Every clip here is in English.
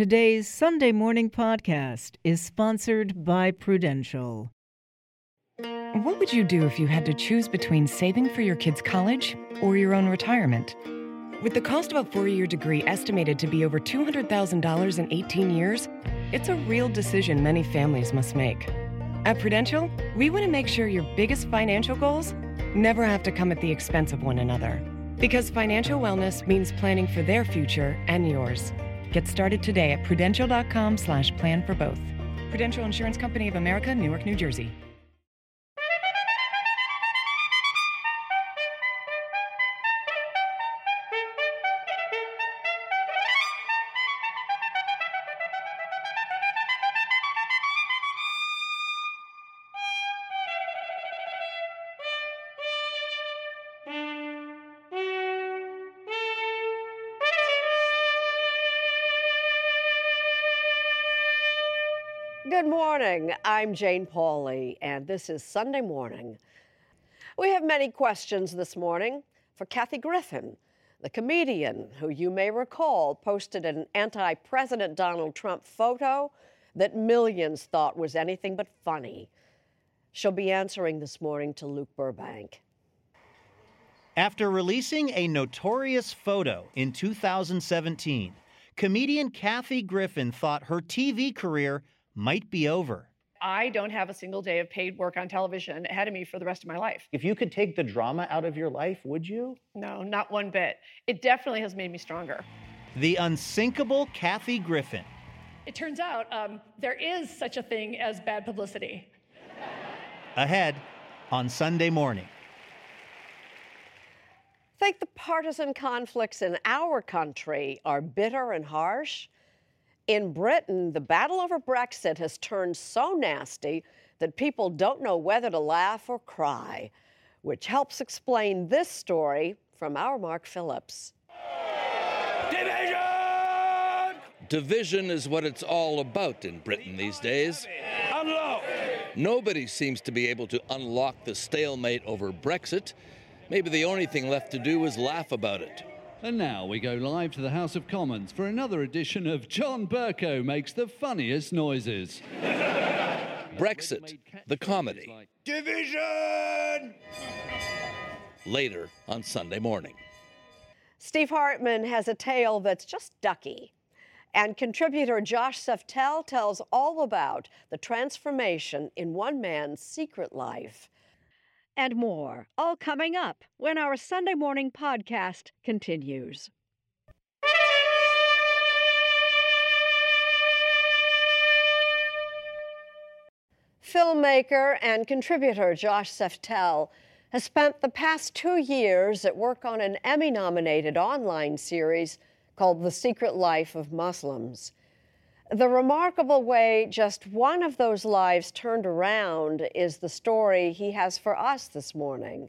Today's Sunday morning podcast is sponsored by Prudential. What would you do if you had to choose between saving for your kids' college or your own retirement? With the cost of a four year degree estimated to be over $200,000 in 18 years, it's a real decision many families must make. At Prudential, we want to make sure your biggest financial goals never have to come at the expense of one another. Because financial wellness means planning for their future and yours. Get started today at prudential.com slash plan for both. Prudential Insurance Company of America, Newark, New Jersey. Good morning. I'm Jane Pauley, and this is Sunday Morning. We have many questions this morning for Kathy Griffin, the comedian who you may recall posted an anti President Donald Trump photo that millions thought was anything but funny. She'll be answering this morning to Luke Burbank. After releasing a notorious photo in 2017, comedian Kathy Griffin thought her TV career might be over. I don't have a single day of paid work on television ahead of me for the rest of my life. If you could take the drama out of your life, would you? No, not one bit. It definitely has made me stronger. The unsinkable Kathy Griffin. It turns out um, there is such a thing as bad publicity. Ahead on Sunday morning. Think the partisan conflicts in our country are bitter and harsh? In Britain, the battle over Brexit has turned so nasty that people don't know whether to laugh or cry, which helps explain this story from our Mark Phillips. Division! Division is what it's all about in Britain these days. Unlock! Nobody seems to be able to unlock the stalemate over Brexit. Maybe the only thing left to do is laugh about it. And now we go live to the House of Commons for another edition of John Bercow Makes the Funniest Noises. Brexit, the comedy. Division! Later on Sunday morning. Steve Hartman has a tale that's just ducky. And contributor Josh Seftel tells all about the transformation in one man's secret life and more, all coming up when our Sunday morning podcast continues. Filmmaker and contributor Josh Seftel has spent the past two years at work on an Emmy nominated online series called The Secret Life of Muslims. The remarkable way just one of those lives turned around is the story he has for us this morning.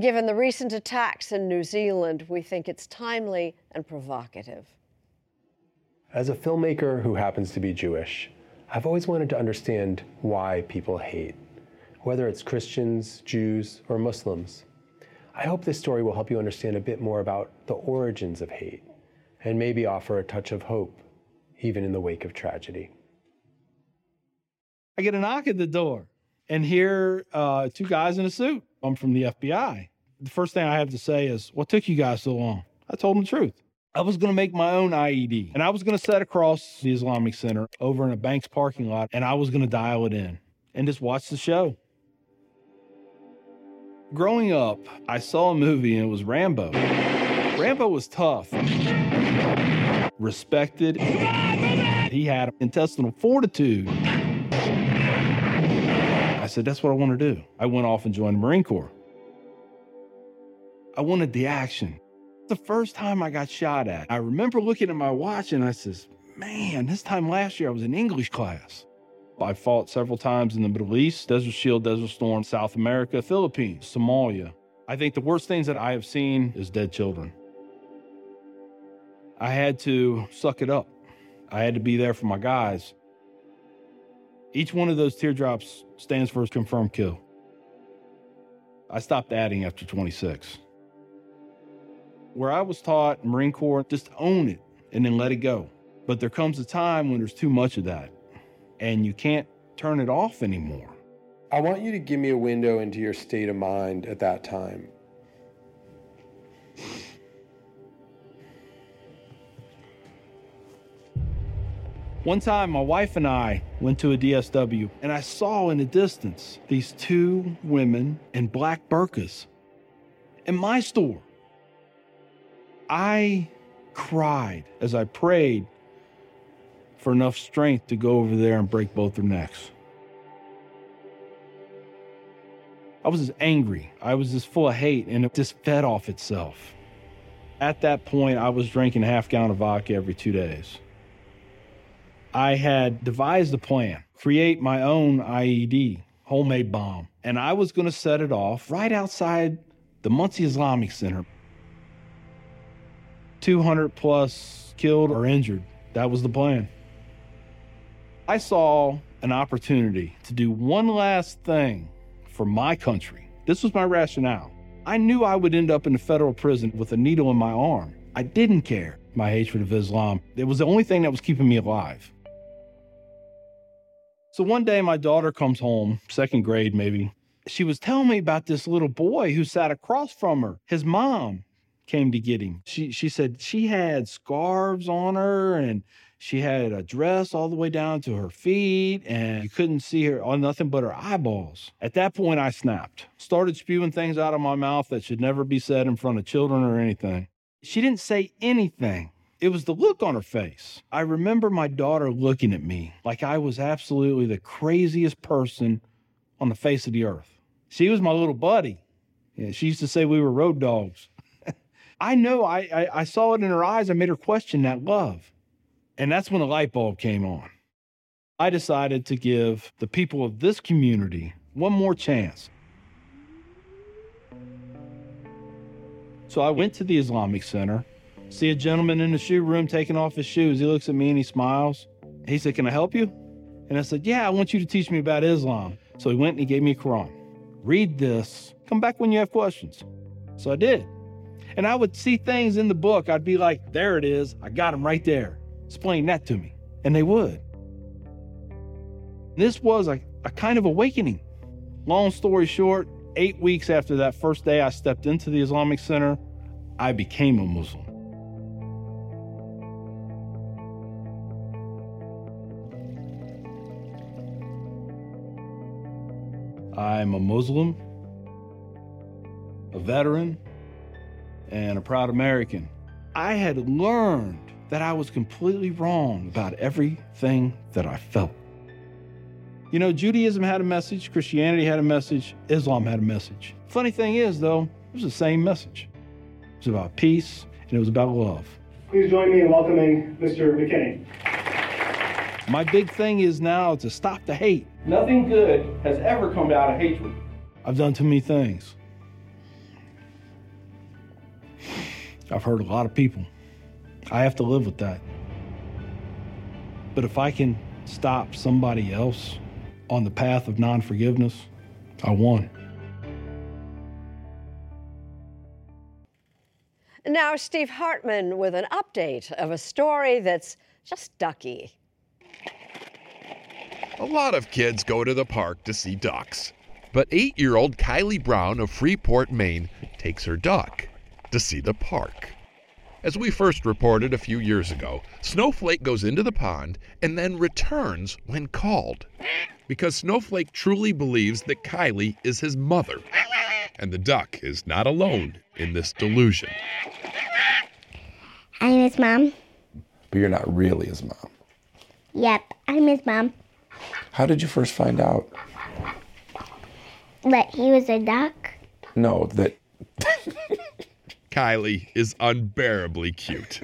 Given the recent attacks in New Zealand, we think it's timely and provocative. As a filmmaker who happens to be Jewish, I've always wanted to understand why people hate, whether it's Christians, Jews, or Muslims. I hope this story will help you understand a bit more about the origins of hate and maybe offer a touch of hope even in the wake of tragedy. I get a knock at the door and hear uh, two guys in a suit. I'm from the FBI. The first thing I have to say is, What took you guys so long? I told them the truth. I was going to make my own IED and I was going to set across the Islamic Center over in a bank's parking lot and I was going to dial it in and just watch the show. Growing up, I saw a movie and it was Rambo. Rambo was tough respected. He had intestinal fortitude. I said, That's what I want to do. I went off and joined the Marine Corps. I wanted the action. The first time I got shot at, I remember looking at my watch and I says, Man, this time last year I was in English class. I fought several times in the Middle East, Desert Shield, Desert Storm, South America, Philippines, Somalia. I think the worst things that I have seen is dead children. I had to suck it up. I had to be there for my guys. Each one of those teardrops stands for a confirmed kill. I stopped adding after 26. Where I was taught Marine Corps, just own it and then let it go. But there comes a time when there's too much of that and you can't turn it off anymore. I want you to give me a window into your state of mind at that time. One time, my wife and I went to a DSW, and I saw in the distance these two women in black burkas in my store. I cried as I prayed for enough strength to go over there and break both their necks. I was just angry. I was just full of hate, and it just fed off itself. At that point, I was drinking a half gallon of vodka every two days. I had devised a plan, create my own IED, homemade bomb, and I was going to set it off right outside the Muncie Islamic Center. 200 plus killed or injured. That was the plan. I saw an opportunity to do one last thing for my country. This was my rationale. I knew I would end up in a federal prison with a needle in my arm. I didn't care my hatred of Islam. It was the only thing that was keeping me alive. So one day, my daughter comes home, second grade maybe. She was telling me about this little boy who sat across from her. His mom came to get him. She, she said she had scarves on her and she had a dress all the way down to her feet, and you couldn't see her on nothing but her eyeballs. At that point, I snapped, started spewing things out of my mouth that should never be said in front of children or anything. She didn't say anything. It was the look on her face. I remember my daughter looking at me like I was absolutely the craziest person on the face of the earth. She was my little buddy. Yeah, she used to say we were road dogs. I know I, I, I saw it in her eyes. I made her question that love. And that's when the light bulb came on. I decided to give the people of this community one more chance. So I went to the Islamic Center, see a gentleman in the shoe room taking off his shoes. He looks at me and he smiles. He said, Can I help you? And I said, Yeah, I want you to teach me about Islam. So he went and he gave me a Quran. Read this. Come back when you have questions. So I did. And I would see things in the book. I'd be like, There it is. I got him right there. Explain that to me. And they would. This was a, a kind of awakening. Long story short, eight weeks after that first day I stepped into the Islamic Center, I became a Muslim. I'm a Muslim, a veteran, and a proud American. I had learned that I was completely wrong about everything that I felt. You know, Judaism had a message, Christianity had a message, Islam had a message. Funny thing is, though, it was the same message. It was about peace and it was about love. Please join me in welcoming Mr. McKinney. My big thing is now to stop the hate. Nothing good has ever come out of hatred. I've done too many things. I've hurt a lot of people. I have to live with that. But if I can stop somebody else on the path of non forgiveness, I won. Now, Steve Hartman with an update of a story that's just ducky. A lot of kids go to the park to see ducks. But eight year old Kylie Brown of Freeport, Maine takes her duck to see the park. As we first reported a few years ago, Snowflake goes into the pond and then returns when called. Because Snowflake truly believes that Kylie is his mother. And the duck is not alone in this delusion. I'm his mom. But you're not really his mom. Yep, I'm his mom. How did you first find out? That he was a duck? No, that. Kylie is unbearably cute.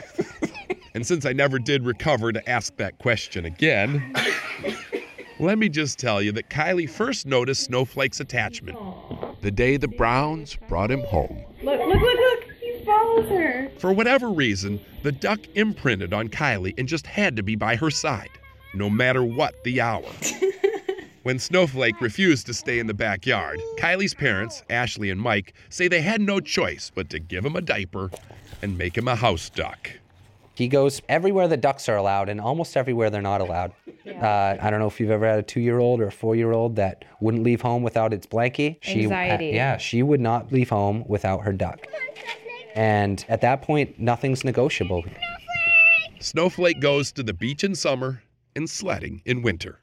and since I never did recover to ask that question again, let me just tell you that Kylie first noticed Snowflake's attachment the day the Browns brought him home. Look, look, look, look! He follows her. For whatever reason, the duck imprinted on Kylie and just had to be by her side, no matter what the hour. When Snowflake refused to stay in the backyard, Kylie's parents, Ashley and Mike, say they had no choice but to give him a diaper and make him a house duck. He goes everywhere the ducks are allowed and almost everywhere they're not allowed. Uh, I don't know if you've ever had a two-year-old or a four-year-old that wouldn't leave home without its blankie. She, Anxiety. yeah, she would not leave home without her duck. And at that point, nothing's negotiable. Snowflake goes to the beach in summer and sledding in winter.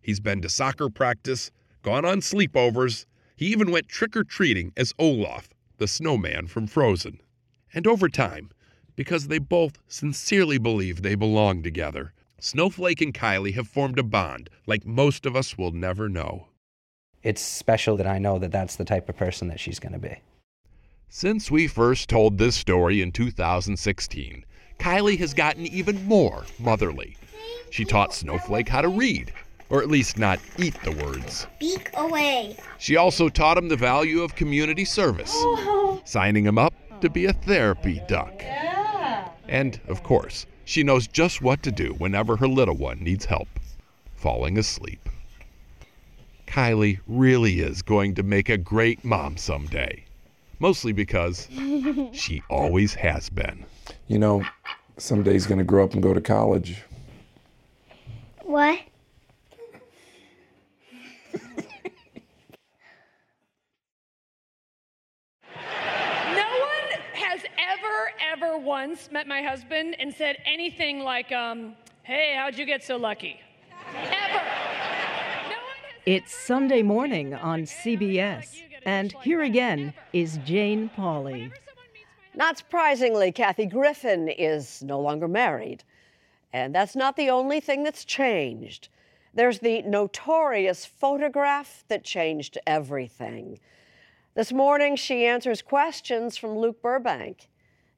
He's been to soccer practice, gone on sleepovers. He even went trick or treating as Olaf, the snowman from Frozen. And over time, because they both sincerely believe they belong together, Snowflake and Kylie have formed a bond like most of us will never know. It's special that I know that that's the type of person that she's going to be. Since we first told this story in 2016, Kylie has gotten even more motherly. She taught Snowflake how to read, or at least not eat the words. Speak away. She also taught him the value of community service, signing him up to be a therapy duck. Yeah. And, of course, she knows just what to do whenever her little one needs help falling asleep. Kylie really is going to make a great mom someday, mostly because she always has been. You know, someday he's going to grow up and go to college. What? No one has ever, ever once met my husband and said anything like, um, hey, how'd you get so lucky? Ever. It's Sunday morning on CBS, and here again is Jane Pauley. Not surprisingly, Kathy Griffin is no longer married. And that's not the only thing that's changed. There's the notorious photograph that changed everything. This morning, she answers questions from Luke Burbank.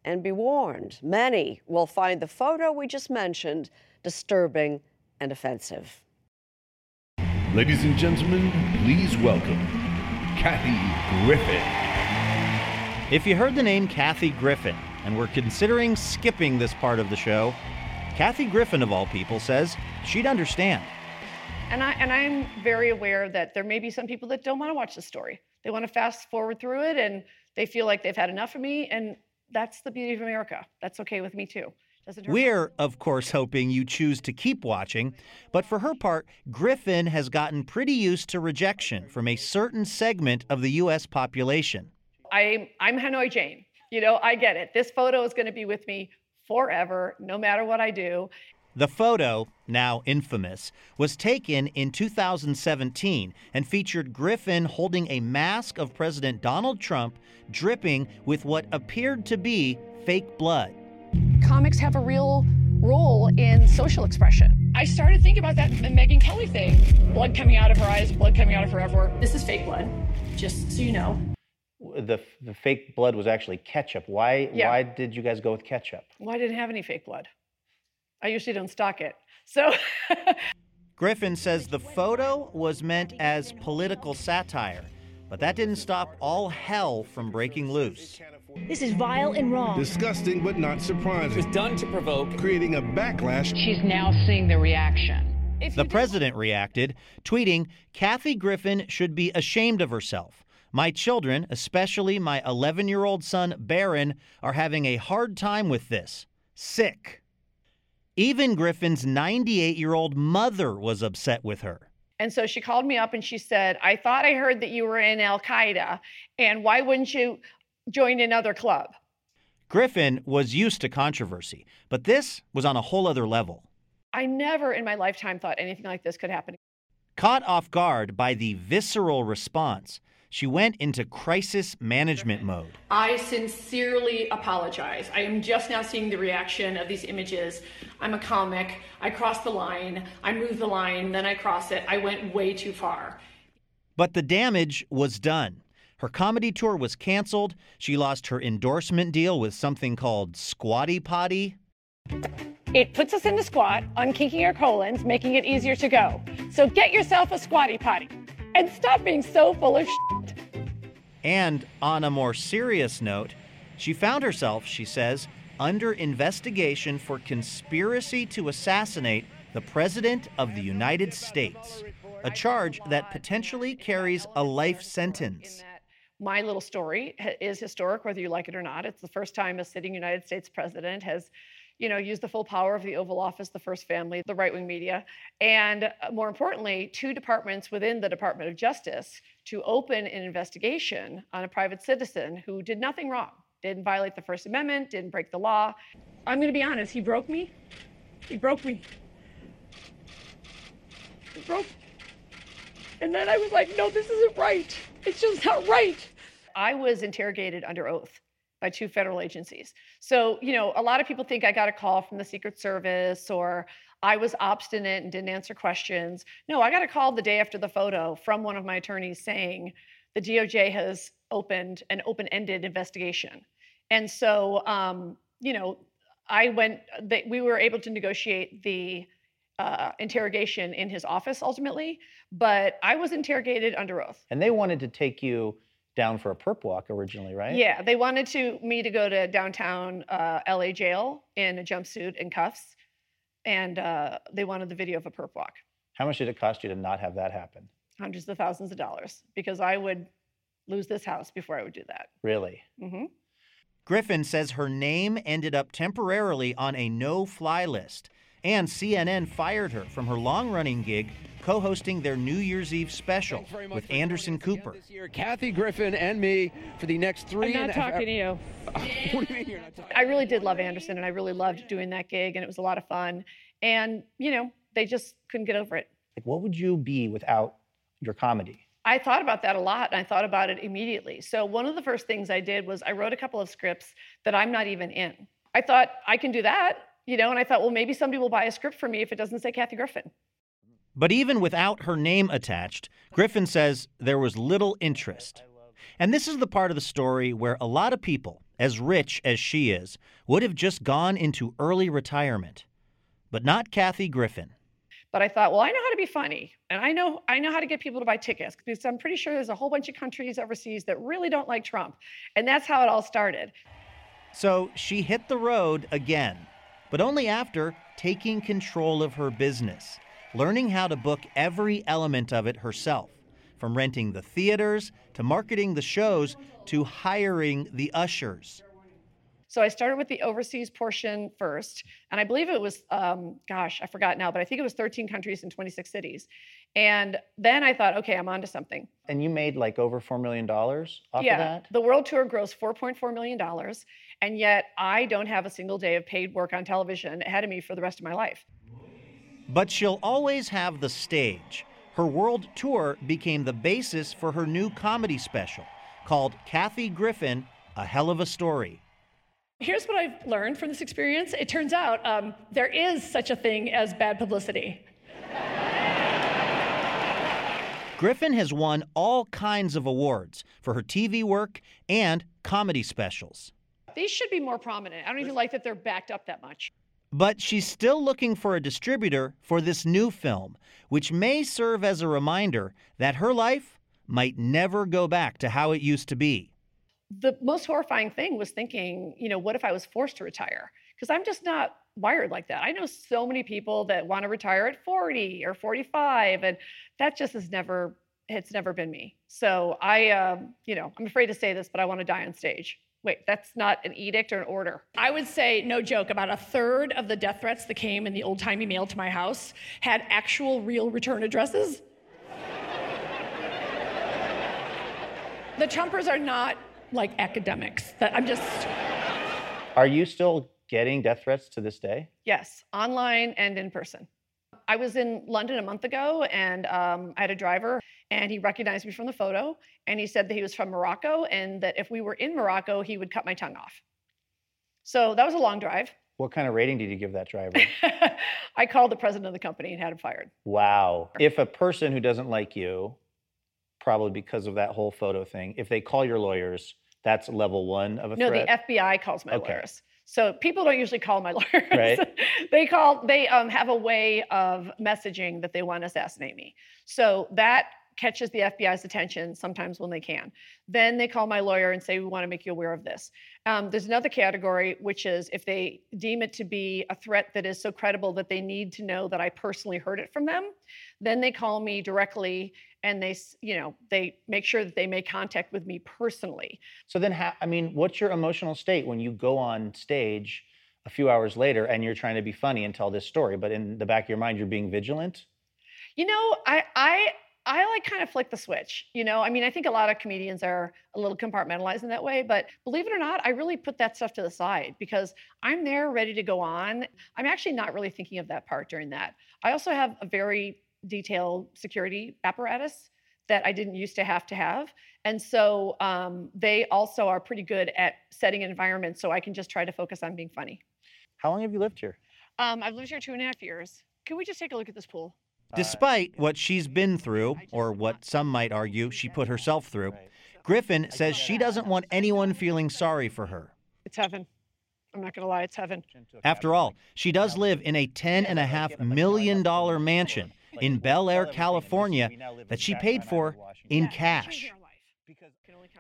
And be warned, many will find the photo we just mentioned disturbing and offensive. Ladies and gentlemen, please welcome Kathy Griffin. If you heard the name Kathy Griffin and were considering skipping this part of the show, Kathy Griffin, of all people, says she'd understand. And I and I'm very aware that there may be some people that don't want to watch the story. They want to fast forward through it and they feel like they've had enough of me. And that's the beauty of America. That's okay with me too. Doesn't We're, of course, hoping you choose to keep watching, but for her part, Griffin has gotten pretty used to rejection from a certain segment of the U.S. population. I'm I'm Hanoi Jane. You know, I get it. This photo is going to be with me forever, no matter what I do. The photo, now infamous, was taken in 2017 and featured Griffin holding a mask of President Donald Trump dripping with what appeared to be fake blood. Comics have a real role in social expression. I started thinking about that Megyn Kelly thing. Blood coming out of her eyes, blood coming out of her everywhere. This is fake blood, just so you know. The, the fake blood was actually ketchup. Why, Yeah. why did you guys go with ketchup? Well, I didn't have any fake blood. I usually don't stock it. So Griffin says the photo was meant as political satire, but that didn't stop all hell from breaking loose. This is vile and wrong. Disgusting but not surprising. It was done to provoke. Creating a backlash. She's now seeing the reaction. The president reacted, tweeting, Kathy Griffin should be ashamed of herself. My children, especially my 11 year old son, Barron, are having a hard time with this. Sick. Even Griffin's 98 year old mother was upset with her. And so she called me up and she said, I thought I heard that you were in Al Qaeda, and why wouldn't you join another club? Griffin was used to controversy, but this was on a whole other level. I never in my lifetime thought anything like this could happen. Caught off guard by the visceral response, she went into crisis management mode. I sincerely apologize. I am just now seeing the reaction of these images. I'm a comic. I crossed the line. I moved the line, then I cross it. I went way too far. But the damage was done. Her comedy tour was canceled. She lost her endorsement deal with something called Squatty Potty. It puts us in the squat, unkinking our colons, making it easier to go. So get yourself a squatty potty and stop being so full of shit. And on a more serious note, she found herself, she says, under investigation for conspiracy to assassinate the President of the United States, a charge that potentially carries a life sentence. My little story is historic, whether you like it or not. It's the first time a sitting United States president has you know, use the full power of the Oval Office, the First Family, the right wing media, and uh, more importantly, two departments within the Department of Justice to open an investigation on a private citizen who did nothing wrong, didn't violate the First Amendment, didn't break the law. I'm going to be honest, he broke me. He broke me. He broke. And then I was like, no, this isn't right. It's just not right. I was interrogated under oath by two federal agencies. So, you know, a lot of people think I got a call from the Secret Service or I was obstinate and didn't answer questions. No, I got a call the day after the photo from one of my attorneys saying the DOJ has opened an open ended investigation. And so, um, you know, I went, they, we were able to negotiate the uh, interrogation in his office ultimately, but I was interrogated under oath. And they wanted to take you down for a perp walk originally, right? Yeah, they wanted to me to go to downtown uh, LA jail in a jumpsuit and cuffs, and uh, they wanted the video of a perp walk. How much did it cost you to not have that happen? Hundreds of thousands of dollars because I would lose this house before I would do that. Really? Mm-hmm. Griffin says her name ended up temporarily on a no fly list, and CNN fired her from her long running gig co hosting their New Year's Eve special with Anderson Cooper. Here, Kathy Griffin and me for the next 3 I'm not and a talking to you. what do you mean you're not talking? I really did love Anderson, and I really loved doing that gig, and it was a lot of fun. And you know, they just couldn't get over it. Like, what would you be without your comedy? I thought about that a lot and I thought about it immediately. So, one of the first things I did was I wrote a couple of scripts that I'm not even in. I thought I can do that, you know, and I thought, well, maybe somebody will buy a script for me if it doesn't say Kathy Griffin. But even without her name attached, Griffin says there was little interest. And this is the part of the story where a lot of people, as rich as she is, would have just gone into early retirement. But not Kathy Griffin. But I thought, well, I know how to be funny, and I know I know how to get people to buy tickets because I'm pretty sure there's a whole bunch of countries overseas that really don't like Trump, and that's how it all started. So she hit the road again, but only after taking control of her business, learning how to book every element of it herself, from renting the theaters to marketing the shows to hiring the ushers. So I started with the overseas portion first, and I believe it was, um, gosh, I forgot now, but I think it was 13 countries and 26 cities. And then I thought, okay, I'm onto something. And you made like over $4 million off yeah, of that? the world tour grossed 4.4 million dollars, and yet I don't have a single day of paid work on television ahead of me for the rest of my life. But she'll always have the stage. Her world tour became the basis for her new comedy special called Kathy Griffin A Hell of a Story. Here's what I've learned from this experience. It turns out um, there is such a thing as bad publicity. Griffin has won all kinds of awards for her TV work and comedy specials. These should be more prominent. I don't even like that they're backed up that much. But she's still looking for a distributor for this new film, which may serve as a reminder that her life might never go back to how it used to be. The most horrifying thing was thinking, you know, what if I was forced to retire? Because I'm just not wired like that. I know so many people that want to retire at 40 or 45, and that just has never, it's never been me. So I, um, you know, I'm afraid to say this, but I want to die on stage. Wait, that's not an edict or an order. I would say, no joke, about a third of the death threats that came in the old timey mail to my house had actual real return addresses. the Trumpers are not like academics. That I'm just. Are you still getting death threats to this day? Yes, online and in person. I was in London a month ago and um, I had a driver and he recognized me from the photo and he said that he was from Morocco and that if we were in Morocco, he would cut my tongue off. So that was a long drive. What kind of rating did you give that driver? I called the president of the company and had him fired. wow. If a person who doesn't like you, probably because of that whole photo thing, if they call your lawyers, that's level one of a No, threat? the FBI calls my Okay. lawyers. So people don't usually call my lawyers. Right. they call. They um, have a way of messaging that they want to assassinate me. So that catches the FBI's attention sometimes when they can. Then they call my lawyer and say, "We want to make you aware of this." Um, there's another category, which is if they deem it to be a threat that is so credible that they need to know that I personally heard it from them. Then they call me directly and they, you know, they make sure that they make contact with me personally. So then, how, I mean, what's your emotional state when you go on stage a few hours later and you're trying to be funny and tell this story, but in the back of your mind, you're being vigilant. You know, I I I like kind of flick the switch. You know, I mean, I think a lot of comedians are a little compartmentalized in that way, but believe it or not, I really put that stuff to the side because I'm there ready to go on. I'm actually not really thinking of that part during that. I also have a very detailed security apparatus that I didn't used to have to have. And so um, they also are pretty good at setting an environment so I can just try to focus on being funny. How long have you lived here? Um, I've lived here two and a half years. Can we just take a look at this pool? Despite what she's been through, or what some might argue she put herself through, Griffin says she doesn't want anyone feeling sorry for her. It's heaven. I'm not going to lie, it's heaven. After all, she does live in a $10.5 million mansion in Bel Air, California, that she paid for in cash.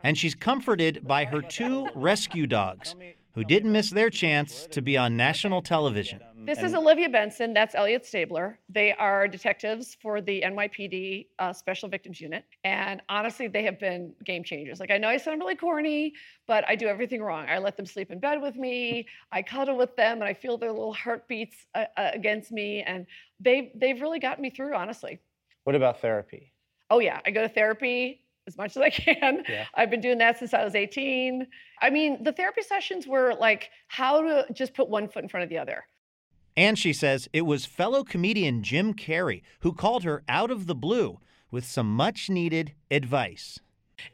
And she's comforted by her two rescue dogs, who didn't miss their chance to be on national television. This is Olivia Benson. That's Elliot Stabler. They are detectives for the NYPD uh, Special Victims Unit. And honestly, they have been game changers. Like, I know I sound really corny, but I do everything wrong. I let them sleep in bed with me, I cuddle with them, and I feel their little heartbeats uh, uh, against me. And they've, they've really gotten me through, honestly. What about therapy? Oh, yeah. I go to therapy as much as I can. Yeah. I've been doing that since I was 18. I mean, the therapy sessions were like how to just put one foot in front of the other. And she says it was fellow comedian Jim Carrey who called her out of the blue with some much needed advice.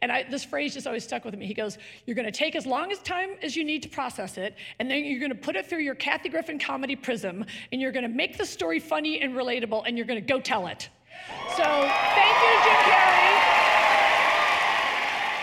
And I, this phrase just always stuck with me. He goes, You're going to take as long as time as you need to process it, and then you're going to put it through your Kathy Griffin comedy prism, and you're going to make the story funny and relatable, and you're going to go tell it. So thank you, Jim Carrey.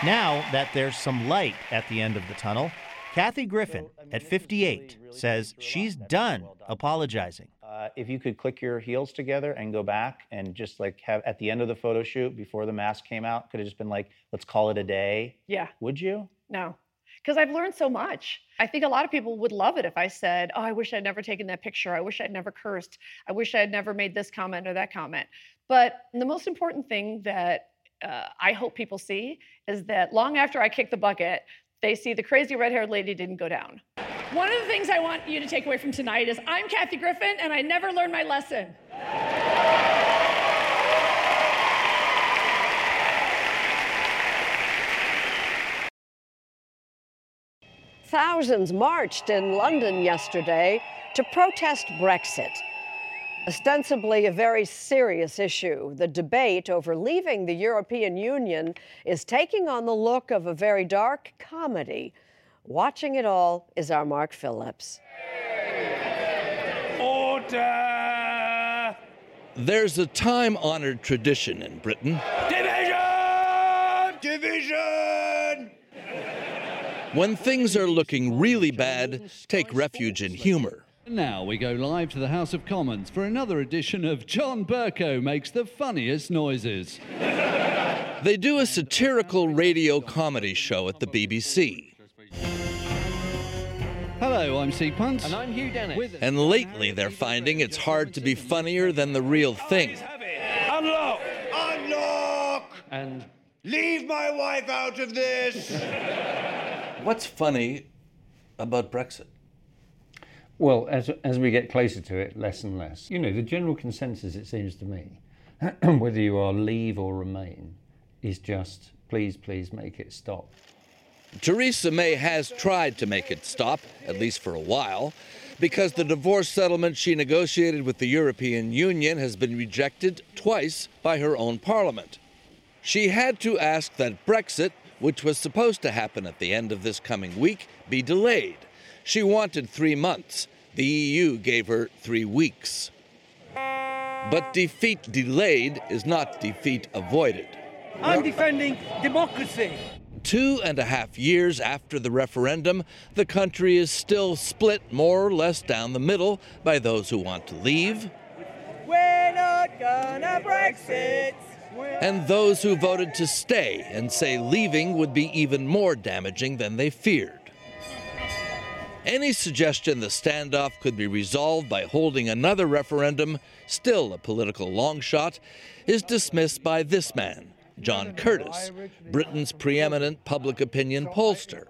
Now that there's some light at the end of the tunnel, Kathy Griffin, at 58, says she's done apologizing. Uh, if you could click your heels together and go back and just like have at the end of the photo shoot before the mask came out, could have just been like, let's call it a day. Yeah. Would you? No, because I've learned so much. I think a lot of people would love it if I said, Oh, I wish I'd never taken that picture. I wish I'd never cursed. I wish I had never made this comment or that comment. But the most important thing that uh, I hope people see is that long after I kick the bucket, they see the crazy red haired lady didn't go down. One of the things I want you to take away from tonight is I'm Kathy Griffin, and I never learned my lesson. Thousands marched in London yesterday to protest Brexit. Ostensibly a very serious issue, the debate over leaving the European Union is taking on the look of a very dark comedy. Watching it all is our Mark Phillips. Order! There's a time honored tradition in Britain. Division! Division! When things are looking really bad, take refuge in humor. Now we go live to the House of Commons for another edition of John Bercow Makes the Funniest Noises. They do a satirical radio comedy show at the BBC. Hello, I'm Steve Punt. And I'm Hugh Dennis. And lately they're finding it's hard to be funnier than the real thing. Unlock! Unlock! And Leave my wife out of this! What's funny about Brexit? Well, as, as we get closer to it, less and less. You know, the general consensus, it seems to me, whether you are leave or remain, is just please, please make it stop. Theresa May has tried to make it stop, at least for a while, because the divorce settlement she negotiated with the European Union has been rejected twice by her own parliament. She had to ask that Brexit, which was supposed to happen at the end of this coming week, be delayed. She wanted three months. The EU gave her three weeks. But defeat delayed is not defeat avoided. I'm defending democracy. Two and a half years after the referendum, the country is still split more or less down the middle by those who want to leave We're not gonna Brexit. and those who voted to stay and say leaving would be even more damaging than they feared. Any suggestion the standoff could be resolved by holding another referendum, still a political long shot, is dismissed by this man, John Curtice, Britain's preeminent public opinion pollster.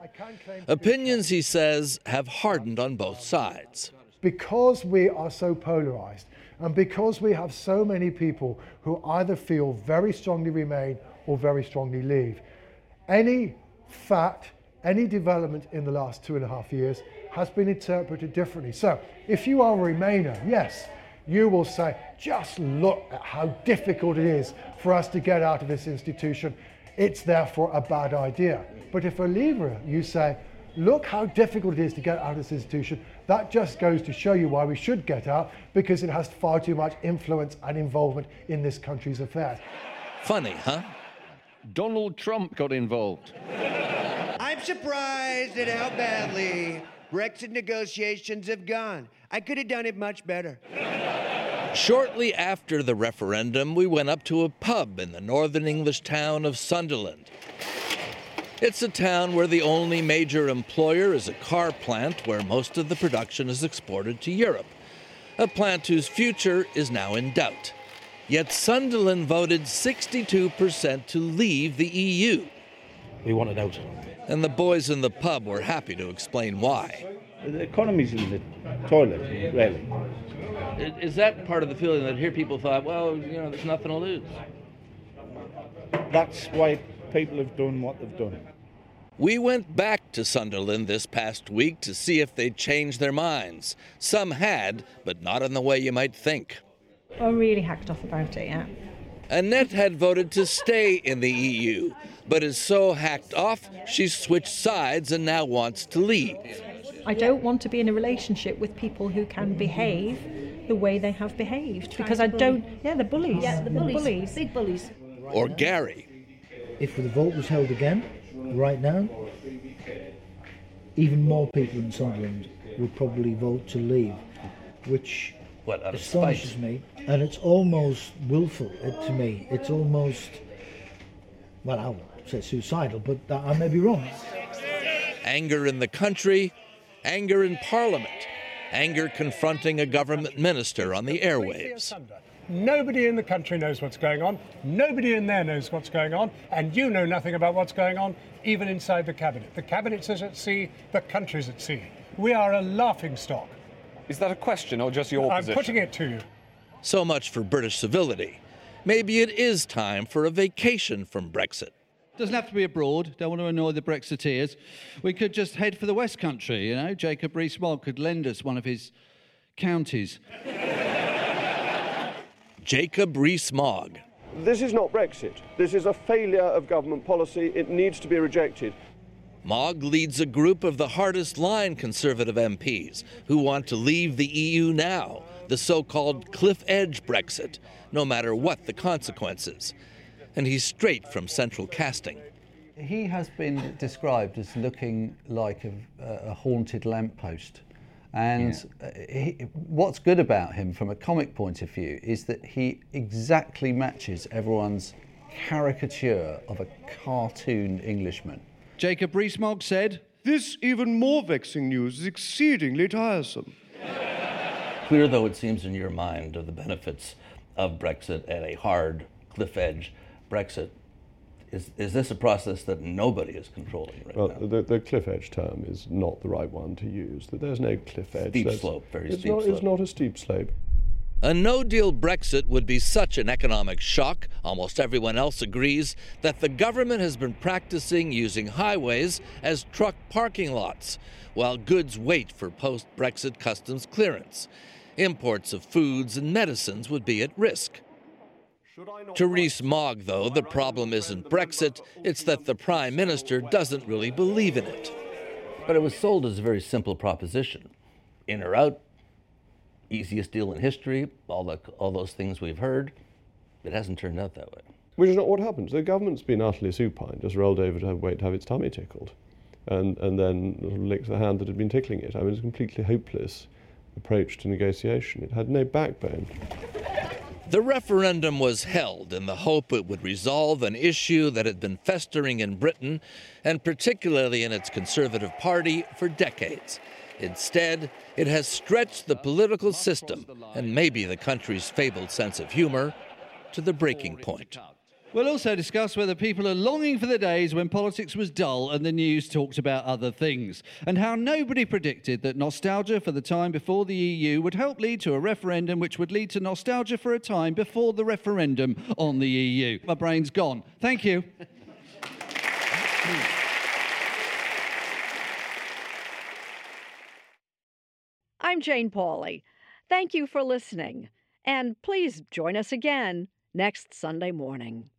Opinions, he says, have hardened on both sides. Because we are so polarized and because we have so many people who either feel very strongly remain or very strongly leave, any fact, any development in the last two and a half years has been interpreted differently. So if you are a Remainer, yes, you will say, just look at how difficult it is for us to get out of this institution. It's therefore a bad idea. But if a Leaver, you say, look how difficult it is to get out of this institution, that just goes to show you why we should get out because it has far too much influence and involvement in this country's affairs. Funny, huh? Donald Trump got involved. I'm surprised at how badly Brexit negotiations have gone. I could have done it much better. Shortly after the referendum, we went up to a pub in the northern English town of Sunderland. It's a town where the only major employer is a car plant where most of the production is exported to Europe, a plant whose future is now in doubt. Yet Sunderland voted 62% to leave the EU. We want it out. And the boys in the pub were happy to explain why. The economy's in the toilet, really. Is that part of the feeling that here people thought, well, you know, there's nothing to lose? That's why people have done what they've done. We went back to Sunderland this past week to see if they'd changed their minds. Some had, but not in the way you might think. I'm really hacked off about it, yeah. Annette had voted to stay in the EU, but is so hacked off she's switched sides and now wants to leave. I don't want to be in a relationship with people who can behave the way they have behaved because I don't. Yeah, the bullies. Yeah, the bullies. bullies. Big bullies. Or Gary. If the vote was held again, right now, even more people in Sunderland would probably vote to leave, which what, astonishes me. And it's almost willful it, to me. It's almost, well, I would say suicidal, but I may be wrong. Anger in the country, anger in Parliament, anger confronting a government minister on the airwaves. Nobody in the country knows what's going on. Nobody in there knows what's going on. And you know nothing about what's going on, even inside the cabinet. The cabinet is at sea, the country's at sea. We are a laughing stock. Is that a question or just your position? I'm putting it to you. So much for British civility. Maybe it is time for a vacation from Brexit. Doesn't have to be abroad. Don't want to annoy the Brexiteers. We could just head for the West Country. You know, Jacob Rees-Mogg could lend us one of his counties. Jacob Rees-Mogg. This is not Brexit. This is a failure of government policy. It needs to be rejected. Mogg leads a group of the hardest line Conservative MPs who want to leave the EU now, the so called cliff edge Brexit, no matter what the consequences. And he's straight from central casting. He has been described as looking like a, a haunted lamppost. And yeah. Uh, he, what's good about him from a comic point of view is that he exactly matches everyone's caricature of a cartoon Englishman. Jacob Rees-Mogg said, This even more vexing news is exceedingly tiresome. Clear though it seems in your mind of the benefits of Brexit at a hard cliff edge Brexit, is, is this a process that nobody is controlling right well, now? The, the cliff edge term is not the right one to use. There's no cliff edge. Steep There's, slope, very it's steep not, slope. It's not a steep slope. A no deal Brexit would be such an economic shock, almost everyone else agrees, that the government has been practicing using highways as truck parking lots, while goods wait for post Brexit customs clearance. Imports of foods and medicines would be at risk. To Rees-Mogg, though, the problem isn't Brexit, it's that the Prime Minister doesn't really believe in it. But it was sold as a very simple proposition. In or out, easiest deal in history, all, the, all those things we've heard. It hasn't turned out that way. Which is not what happens. The government's been utterly supine, just rolled over to have, wait to have its tummy tickled, and, and then licked the hand that had been tickling it. I mean, it's a completely hopeless approach to negotiation. It had no backbone. The referendum was held in the hope it would resolve an issue that had been festering in Britain, and particularly in its Conservative Party, for decades. Instead, it has stretched the political system and maybe the country's fabled sense of humor to the breaking point. We'll also discuss whether people are longing for the days when politics was dull and the news talked about other things, and how nobody predicted that nostalgia for the time before the EU would help lead to a referendum which would lead to nostalgia for a time before the referendum on the EU. My brain's gone. Thank you. I'm Jane Pauley. Thank you for listening, and please join us again next Sunday morning.